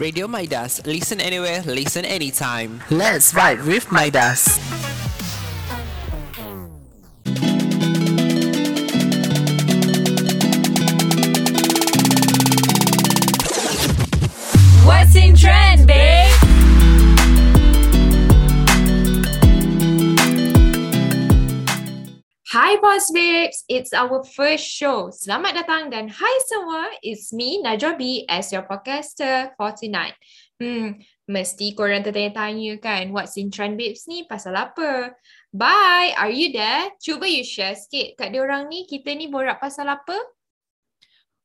Radio Midas. Listen anywhere, listen anytime. Let's vibe with Midas. Boss Babes, it's our first show. Selamat datang dan hai semua, it's me Najwa B as your podcaster for tonight. Hmm, mesti korang tertanya-tanya kan, what's in trend babes ni pasal apa? Bye, are you there? Cuba you share sikit kat diorang ni, kita ni borak pasal apa?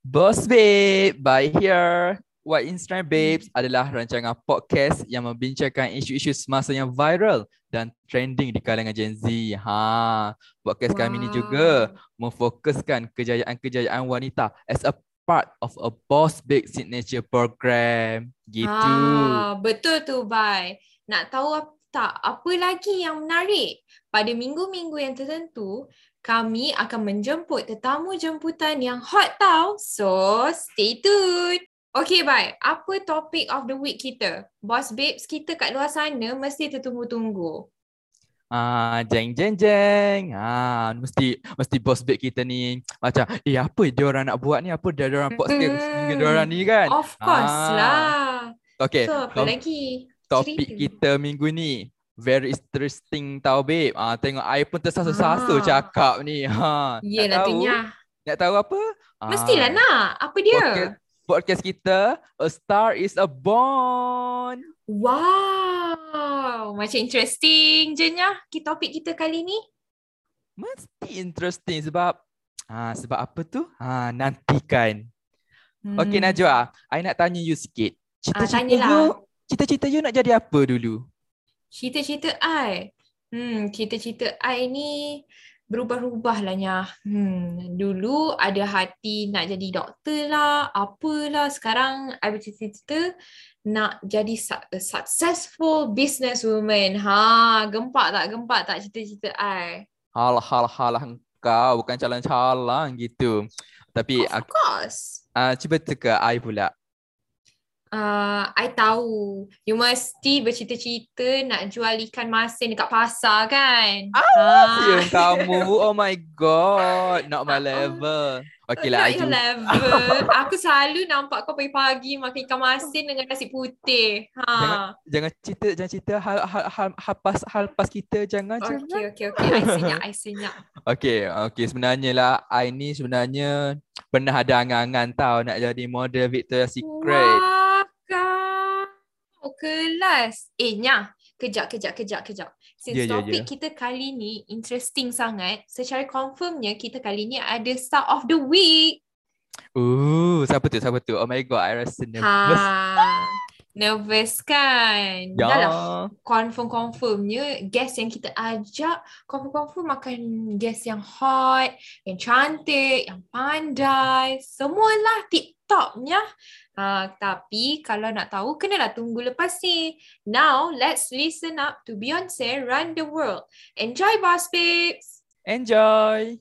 Boss Babe, by here. What Instant Babes adalah rancangan podcast yang membincangkan isu-isu semasa yang viral dan trending di kalangan Gen Z. Ha, podcast kami ni juga memfokuskan kejayaan-kejayaan wanita as a part of a Boss Babe signature program. Gitu. Ah, betul tu, bye. Nak tahu tak apa lagi yang menarik? Pada minggu-minggu yang tertentu, kami akan menjemput tetamu jemputan yang hot tau. So, stay tuned. Okay, bye. Apa topik of the week kita? Boss babes kita kat luar sana mesti tertunggu-tunggu. Ah, jeng jeng jeng. Ah, mesti mesti boss babe kita ni macam eh apa dia orang nak buat ni? Apa dia orang podcast Hmm. dia orang ni kan? Of course Ah. lah. Okay. So, apa top- lagi? topik Cerita. kita minggu ni very interesting tau babe. Ah tengok I pun Ah. tersasa-sasa cakap ni. Ha. Yelah nak tahu? tunya. Nak tahu apa? Mestilah Ah, nak. Apa dia? Podcast, podcast kita A Star is a Born. Wow. Macam interesting je nya kita topik kita kali ni. Mesti interesting sebab ah sebab apa tu? Ah nantikan. Hmm. Okay Najwa, I nak tanya you sikit. Cita-cita tanyalah. you, cita-cita you nak jadi apa dulu? Cita-cita I. Hmm, cita-cita I ni berubah-ubah lah nya. Hmm, dulu ada hati nak jadi doktor lah, apalah. Sekarang I bercita-cita nak jadi su- successful businesswoman. Ha, gempak tak? Gempak tak cita-cita I? Hal-hal hal engkau bukan calon-calon gitu. Tapi Of aku course. uh, cuba teka I pula. Uh, I tahu. You mesti bercita-cita nak jual ikan masin dekat pasar kan? Ah, Yang kamu, oh my god, not my Ah. level. Okay Not lah, I your level. Aku selalu nampak kau pagi-pagi makan ikan masin dengan nasi putih. Ha. Jangan cerita, jangan cerita hal hal hal, hal pas hal pas kita jangan jangan. Okey, okey, okey. I senyap, I senyap. Okay, okay sebenarnya lah I ni sebenarnya pernah ada angan-angan tau nak jadi model Victoria's Secret. Wah, kau kelas. Eh, Nya. Kejap, kejap, kejap, kejap. Since Ya, ya, topik ya. kita kali ni interesting sangat, secara confirmnya kita kali ni ada Star of the Week. Ooh, siapa tu? Siapa tu? Oh my god, I rasa nervous. Ha. Nervous kan? Ya. Dah lah confirm-confirmnya guest yang kita ajak confirm-confirm akan guest yang hot, yang cantik, yang pandai, semualah tip-topnya. Uh, tapi kalau nak tahu, kenalah tunggu lepas ni. Now, let's listen up to Beyonce Run the World. Enjoy, boss babes! Enjoy.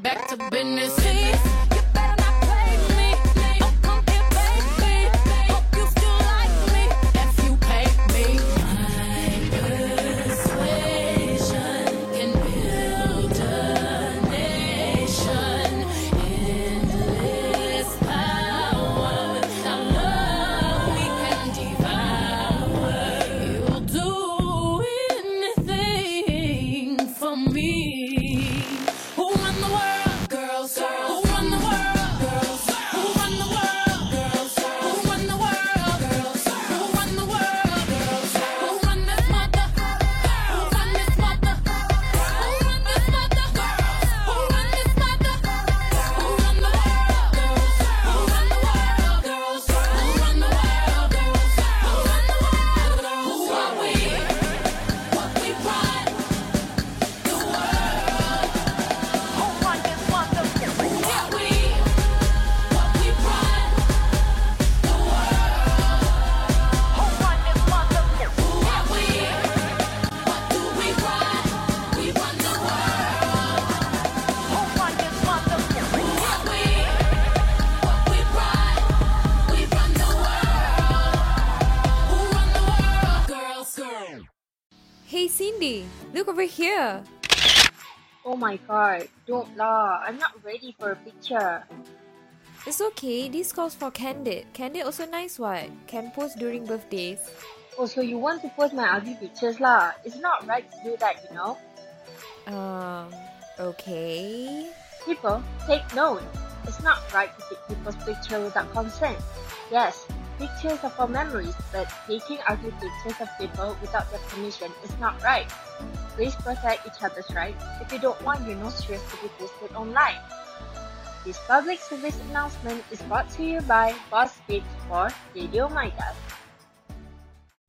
back to business. Hey Cindy, look over here. Oh my god, don't lah. I'm not ready for a picture. It's okay, this calls for Candid. Candid also nice what? Can post during birthdays. Oh, so you want to post my ugly pictures lah? It's not right to do that, you know? Um, okay. People, take note. It's not right to take people's picture without consent. Yes, pictures are for memories, but taking ugly pictures of people without their permission is not right. Please protect each other's rights if you don't want your nostrils to be posted online. This public service announcement is brought to you by Babes for Radio Midas.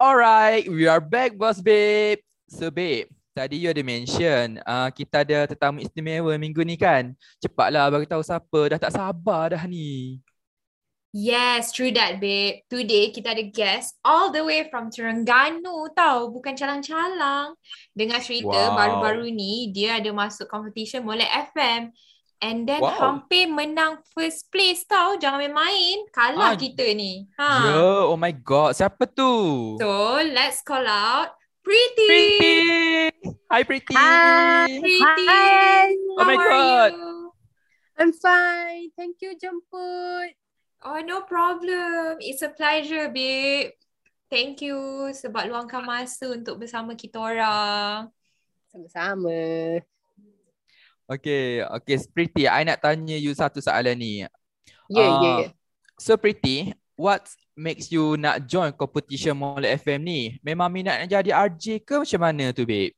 Alright, we are back, boss babe. So babe, tadi you ada mention uh, kita ada tetamu istimewa minggu ni kan? Cepatlah bagi tahu siapa. Dah tak sabar dah ni. Yes, true that, babe. Today kita ada guest all the way from Terengganu tau. Bukan calang-calang. Dengar cerita Wow. baru-baru ni, dia ada masuk competition Molek FM. And then Wow. hampir menang first place tau. Jangan main-main. Kalah Ah, kita ni. Ha. Yo, oh my god, siapa tu? So, let's call out Pretty. Pretty. Hi Pretty. Hi. Pretty. Hi. Oh my How are God. you? I'm fine. Thank you jemput. Oh, no problem. It's a pleasure, babe. Thank you sebab luangkan masa untuk bersama kita orang. Sama-sama. Okay, okay Pretty, I nak tanya you satu soalan ni. Ya, Ah, ya. So Pretty, what makes you nak join competition Molek FM ni? Memang minat nak jadi RJ ke macam mana tu babe?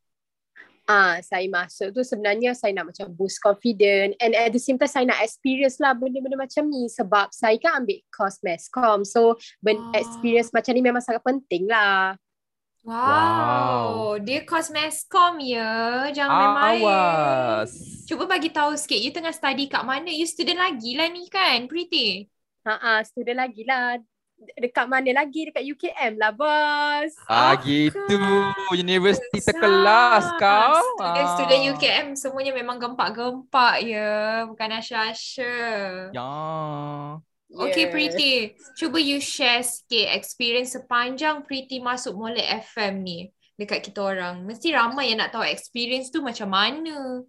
Ah, saya masuk tu sebenarnya saya nak macam boost confident and at the same time saya nak experience lah benda-benda macam ni sebab saya kan ambil course masscom. So, ben- Ah. experience macam ni memang sangat penting lah. Wow, dia kos meskom ya. Jangan main-main. Awas. Cuba bagi tahu sikit, you tengah study kat mana? You student lagi lah ni kan, Pretty? Ha ah, student lagi lah. Dekat mana lagi? Dekat UKM lah, bos. Ah Ah, gitu. Universiti Besar. terkelas kau. Student-student Ah. UKM semuanya memang gempak-gempak ya. Bukan Asha-Asha. Ya. Okay, Yes. Pretty. Cuba you share sikit experience sepanjang Pretty masuk Molek FM ni dekat kita orang. Mesti ramai yang nak tahu experience tu macam mana.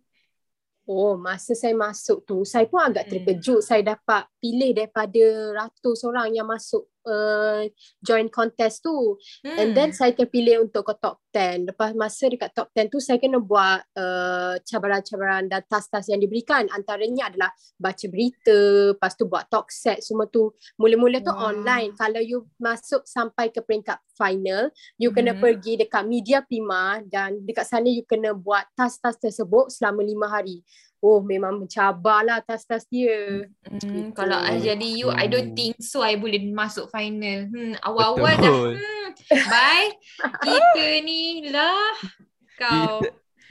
Oh, masa saya masuk tu, saya pun agak Hmm. terkejut. Saya dapat pilih daripada ratus orang yang masuk uh, join contest tu. Hmm. And then saya terpilih untuk ke top 10. Lepas masa dekat top 10 tu, saya kena buat uh, cabaran-cabaran dan task-task yang diberikan. Antaranya adalah baca berita, lepas tu buat talk set, semua tu. Mula-mula tu Wow. online. Kalau you masuk sampai ke peringkat final, you kena Mhm. pergi dekat media prima dan dekat sana you kena buat task-task tersebut selama lima hari. Oh, memang mencabar lah task-task dia. Hmm, Gitu. kalau I jadi you, I don't Hmm. think so I boleh masuk final. Hmm, awal-awal dah. Betul. Hmm, bye. Kita ni lah. Kau. Kita,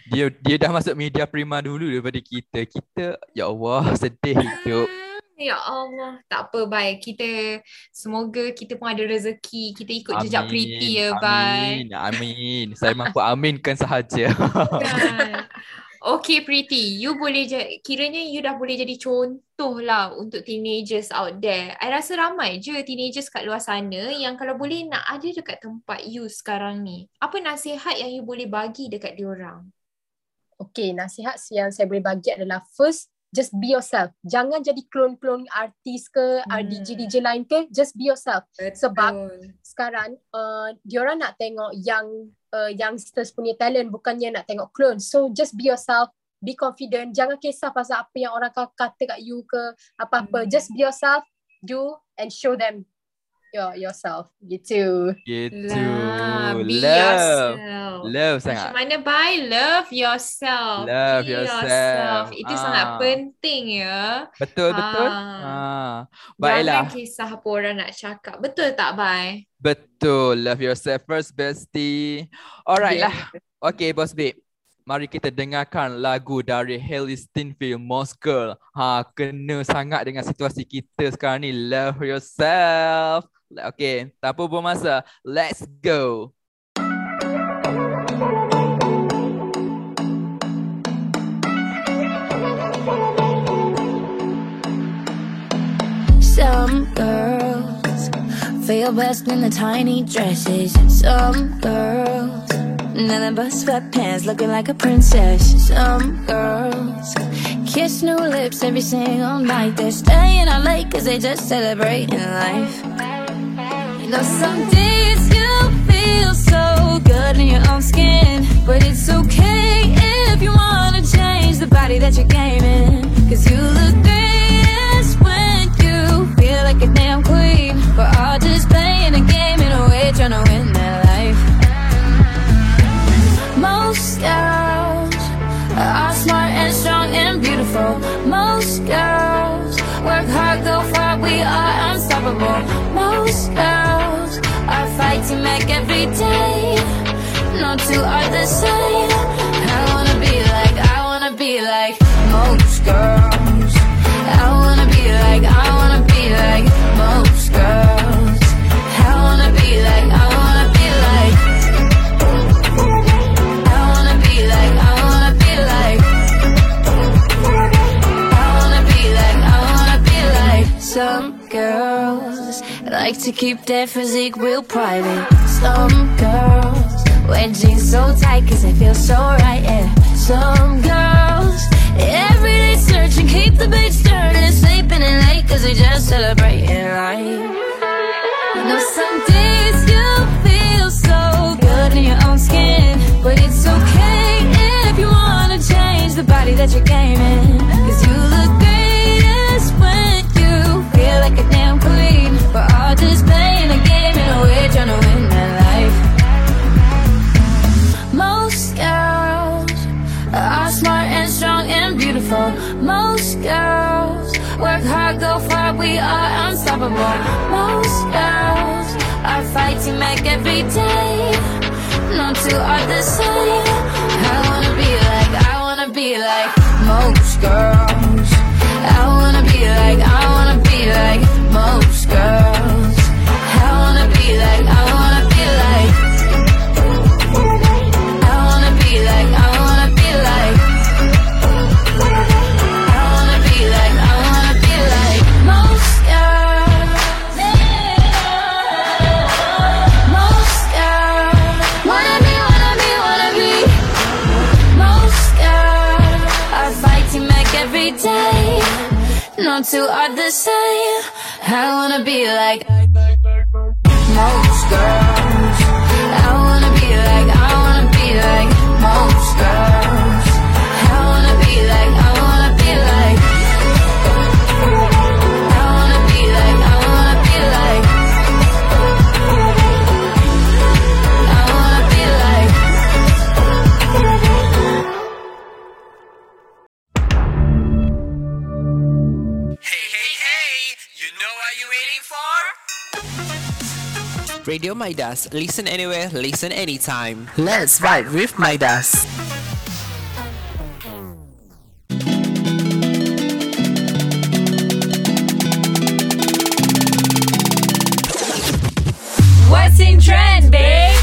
dia dia dah masuk media prima dulu daripada kita. Kita ya Allah sedih hidup. Hmm, ya Allah. Tak apa, bye. Kita, semoga kita pun ada rezeki. Kita ikut jejak Pretty ya, bye. Amin. Amin. Saya mampu aminkan sahaja. Kan. Okay Pretty, you boleh je, kiranya you dah boleh jadi contoh lah untuk teenagers out there. I rasa ramai je teenagers kat luar sana yang kalau boleh nak ada dekat tempat you sekarang ni. Apa nasihat yang you boleh bagi dekat diorang? Okay, nasihat yang saya boleh bagi adalah first, just be yourself. Jangan jadi klon-klon artis ke, Hmm. hmm. DJ-DJ lain ke, just be yourself. Sebab Betul. sekarang uh, diorang nak tengok young uh, youngsters punya talent bukannya nak tengok clone. So just be yourself, be confident. Jangan kisah pasal apa yang orang ka- kata kat you ke apa-apa. Hmm. Just be yourself, do and show them your yourself. Gitu. Gitu. Lah, be Love. yourself. Love Macam sangat. mana by love yourself. Love Be yourself. Itu Ah. sangat penting ya. Betul, betul. Ah. Ah. Jangan Baiklah. kisah apa orang nak cakap. Betul tak, Bai? Betul. Love yourself first, bestie. Alright Yeah. lah. Okay, Boss Babe. Mari kita dengarkan lagu dari Hailey Steinfeld, Moss Girl. Ha, kena sangat dengan situasi kita sekarang ni. Love yourself. Okay, tak apa buang masa. Let's go. Some girls feel best in the tiny dresses. Some girls, nothing but sweatpants, looking like a princess. Some girls kiss new lips every single night. They're staying out late cause they just celebrating life. Some days you feel so good in your own skin, but it's okay if you wanna change the body that you're you look greatest when you feel like a damn queen. We're all just playing a game in a way, trying to win life. Most girls are smart and strong and beautiful. Most girls work hard, go far, we are unstoppable. Most girls are make every day. No two are the same. Like to keep their physique real private. Some girls wear jeans so tight cause they feel so right, yeah. Some girls every day searching, keep the bitch turning, sleeping in late cause they just celebrating life. You some days you feel so good in your own skin But it's okay if you wanna change the body that you're gaming Cause you look greatest just playing a game trying to win life. Most girls are smart and strong and beautiful. Most girls work hard, go far, we are unstoppable. Most girls are fighting back every day No two are the same. I wanna be like, I wanna be like No two are the same. I wanna be like most girls. I wanna be like, I wanna be like most girls. Radio Midas. Listen anywhere, listen anytime. Let's vibe with Midas. What's in trend, babe?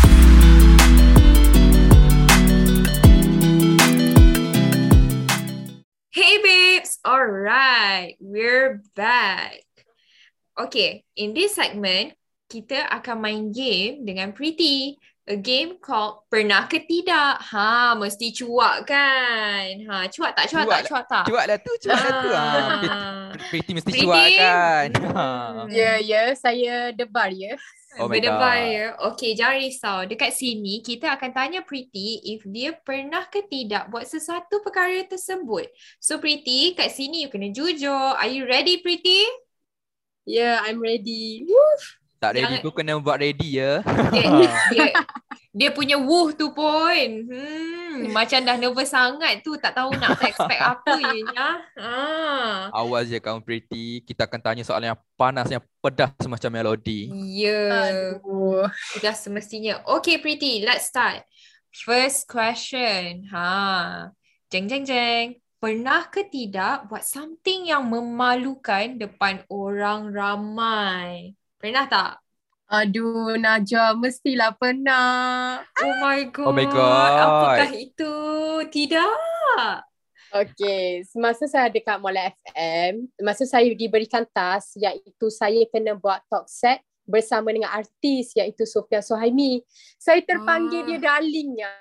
Hey, babes! Alright, we're back. Okay, in this segment, kita akan main game dengan Pretty. A game called Pernah ke Tidak. Ha, mesti cuak kan? Ha, cuak tak? Cuak, Cuak tak? lah. Cuak tak? Cuak lah tu, cuak lah tu. Ha, Ah. Pretty mesti Pretty? cuak kan. Ha. Hmm. Ya, ya. Saya debar ya. Oh my Berdebar God. ya. Okay, jangan risau. Dekat sini, kita akan tanya Pretty if dia pernah ke tidak buat sesuatu perkara tersebut. So, Pretty, kat sini you kena jujur. Are you ready, Pretty? Ya, I'm ready. Tak ready Jangan- pun kena buat ready ya. Dia, dia, dia punya wuh tu pun. Hmm, macam dah nervous sangat tu. Tak tahu nak expect apa je. Ya? Ah. Awas je kamu Pretty. Kita akan tanya soalan yang panas, yang pedas macam melodi. Ya. Sudah semestinya. Okay, Pretty. Let's start. First question. Ha. Jeng, jeng, jeng. Pernah ke tidak buat something yang memalukan depan orang ramai? Pernah tak? Aduh, Najwa mestilah pernah. Oh my god. Oh my God. Apakah itu? Tidak. Okay, semasa saya dekat Mola FM, masa saya diberikan task iaitu saya kena buat talk set bersama dengan artis iaitu Sofia Sohaimi. Saya terpanggil Ah. dia darlingnya.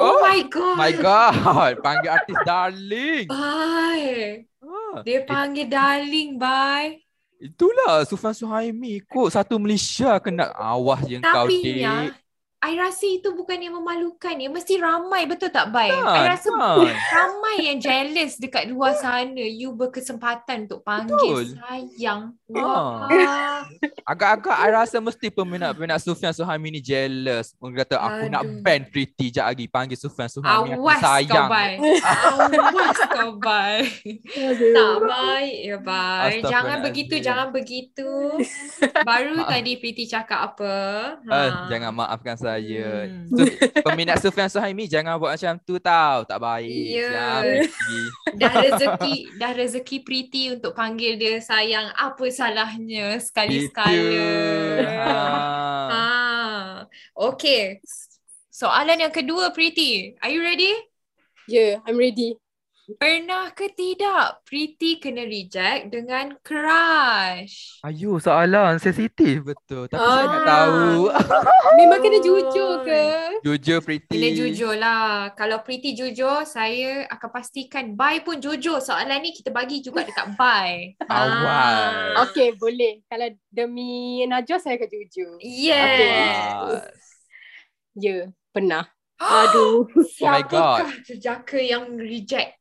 Oh, my god. My God. Panggil artis darling. Bye. Ha. Dia panggil darling, bye. Itulah Sufyan Suhaimi kot. Satu Malaysia kena awas je kau Tapi dik. ya, I rasa itu bukan yang memalukan ya. Mesti ramai, betul tak, Bai? Kan, I rasa kan. ramai yang jealous dekat luar sana. You berkesempatan untuk panggil Betul. sayang. Ha. Wah. Agak-agak I rasa mesti peminat-peminat Sufyan Suhaimi ni jealous. Orang kata aku nak Aduh. ban Pretty jap lagi panggil Sufyan Suhaimi aku Awas kau, sayang. Bai. Awas kau, Bai. Tak baik ya, Bai. Jangan begitu, jangan begitu. Baru Maaf. tadi Priti cakap apa? Ha. Ah, jangan maafkan saya. Hmm. So, peminat Sufyan Suhaimi jangan buat macam tu tau. Tak baik. Ya. Ya, Pretty. dah rezeki dah rezeki Priti untuk panggil dia sayang apa salahnya sekali-sekala Ha. ha okay. Soalan yang kedua Priti are you ready? Yeah, I'm ready. Pernah ke tidak Priti kena reject dengan crush Ayo soalan sensitif betul. Tapi saya nak Ah. tahu. Memang kena jujur ke? Jujur Pretty. kena jujur lah kalau Priti jujur saya akan pastikan Bai pun jujur soalan ni kita bagi juga dekat Bai Awas. Okay, boleh. Kalau demi Najwa saya akan jujur. yes Awas. Ya, pernah. Aduh. Oh my God. Siapakah jejaka yang reject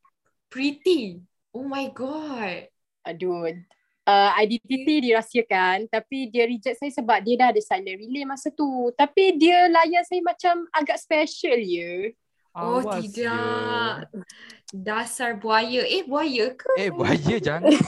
Pretty? Oh my god. Aduh. Uh, identity dirahsiakan tapi dia reject saya sebab dia dah ada silent relay masa tu. Tapi dia layan saya macam agak special ya. Oh Awas tidak. Dasar buaya. Eh buaya ke? Eh buaya jangan.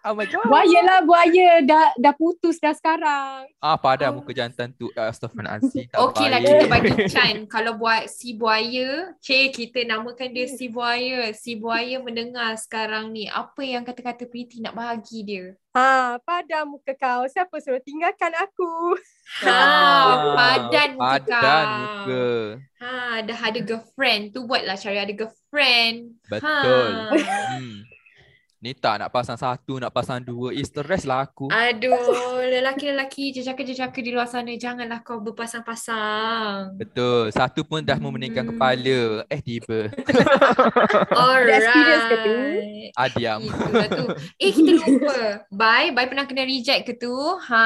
Oh my god. Buaya lah buaya dah dah putus dah sekarang. Ah padam muka jantan tu. Uh, Astaghfirullahaladzim. Tak Okey lah kita bagi Chan. Kalau buat si buaya, cik kita namakan dia si buaya. Si buaya mendengar sekarang ni. Apa yang kata-kata Pretty nak bagi dia? Ha, padam muka kau. Siapa suruh tinggalkan aku? Ha, Ah, padan muka Padan kau. muka. Ha, dah ada girlfriend. Tu buatlah cari ada girlfriend. Betul. Ha. Hmm. Ni tak nak pasang satu, nak pasang dua. Eh, stress lah aku. Aduh, lelaki-lelaki jejaka-jejaka di luar sana, janganlah kau berpasang-pasang. Betul. Satu pun dah memeningkan Hmm. kepala. Eh, tiba. Alright. ke tu? Ah, diam. Itulah tu. Eh, kita lupa. Bye. Bye pernah kena reject ke tu? Ha.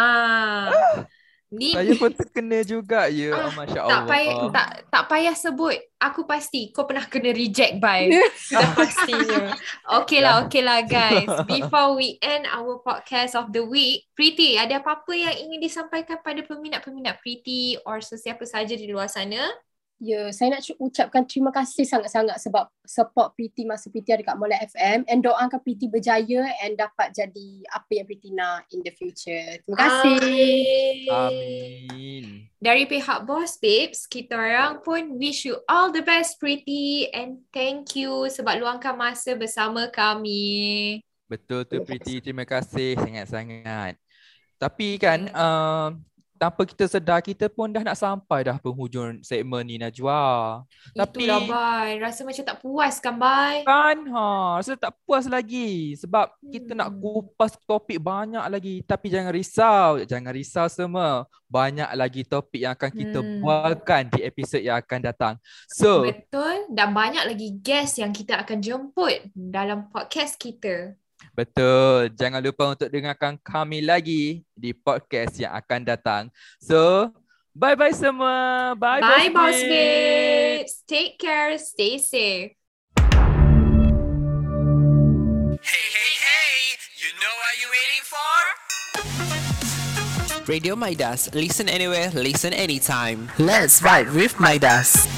Ni Saya pun terkena juga ya. Ah, Oh, Masya tak Allah. payah tak tak payah sebut. Aku pasti kau pernah kena reject bye. Dah pastinya. Okay lah, okay lah guys. Before we end our podcast of the week, Pretty, ada apa-apa yang ingin disampaikan pada peminat-peminat Pretty or sesiapa saja di luar sana? Ya, saya nak ucapkan terima kasih sangat-sangat sebab support Priti masa Priti ada kat Mola FM and doakan Priti berjaya and dapat jadi apa yang Priti nak in the future. Terima kasih. Amin. Dari pihak Boss Babes, kita orang pun wish you all the best Pretty and thank you sebab luangkan masa bersama kami. Betul tu Pretty. Terima kasih sangat-sangat. Tapi kan, uh, tanpa kita sedar kita pun dah nak sampai dah penghujung segmen ni Najwa. Tapi- Itulah, Bai. Rasa macam tak puas kan, Bai? Kan ha, rasa tak puas lagi sebab kita nak Hmm. kupas topik banyak lagi tapi jangan risau, jangan risau semua. Banyak lagi topik yang akan kita Hmm. bualkan di episod yang akan datang. So, Betul. Dan banyak lagi guest yang kita akan jemput dalam podcast kita. Betul. Jangan lupa untuk dengarkan kami lagi di podcast yang akan datang. So, bye-bye semua. Bye, Bye, Boss boss Babe. babes. Take care. Stay safe. Hey, hey, hey! You know what you're waiting for? Radio Midas. Listen anywhere, listen anytime. Let's vibe with Midas.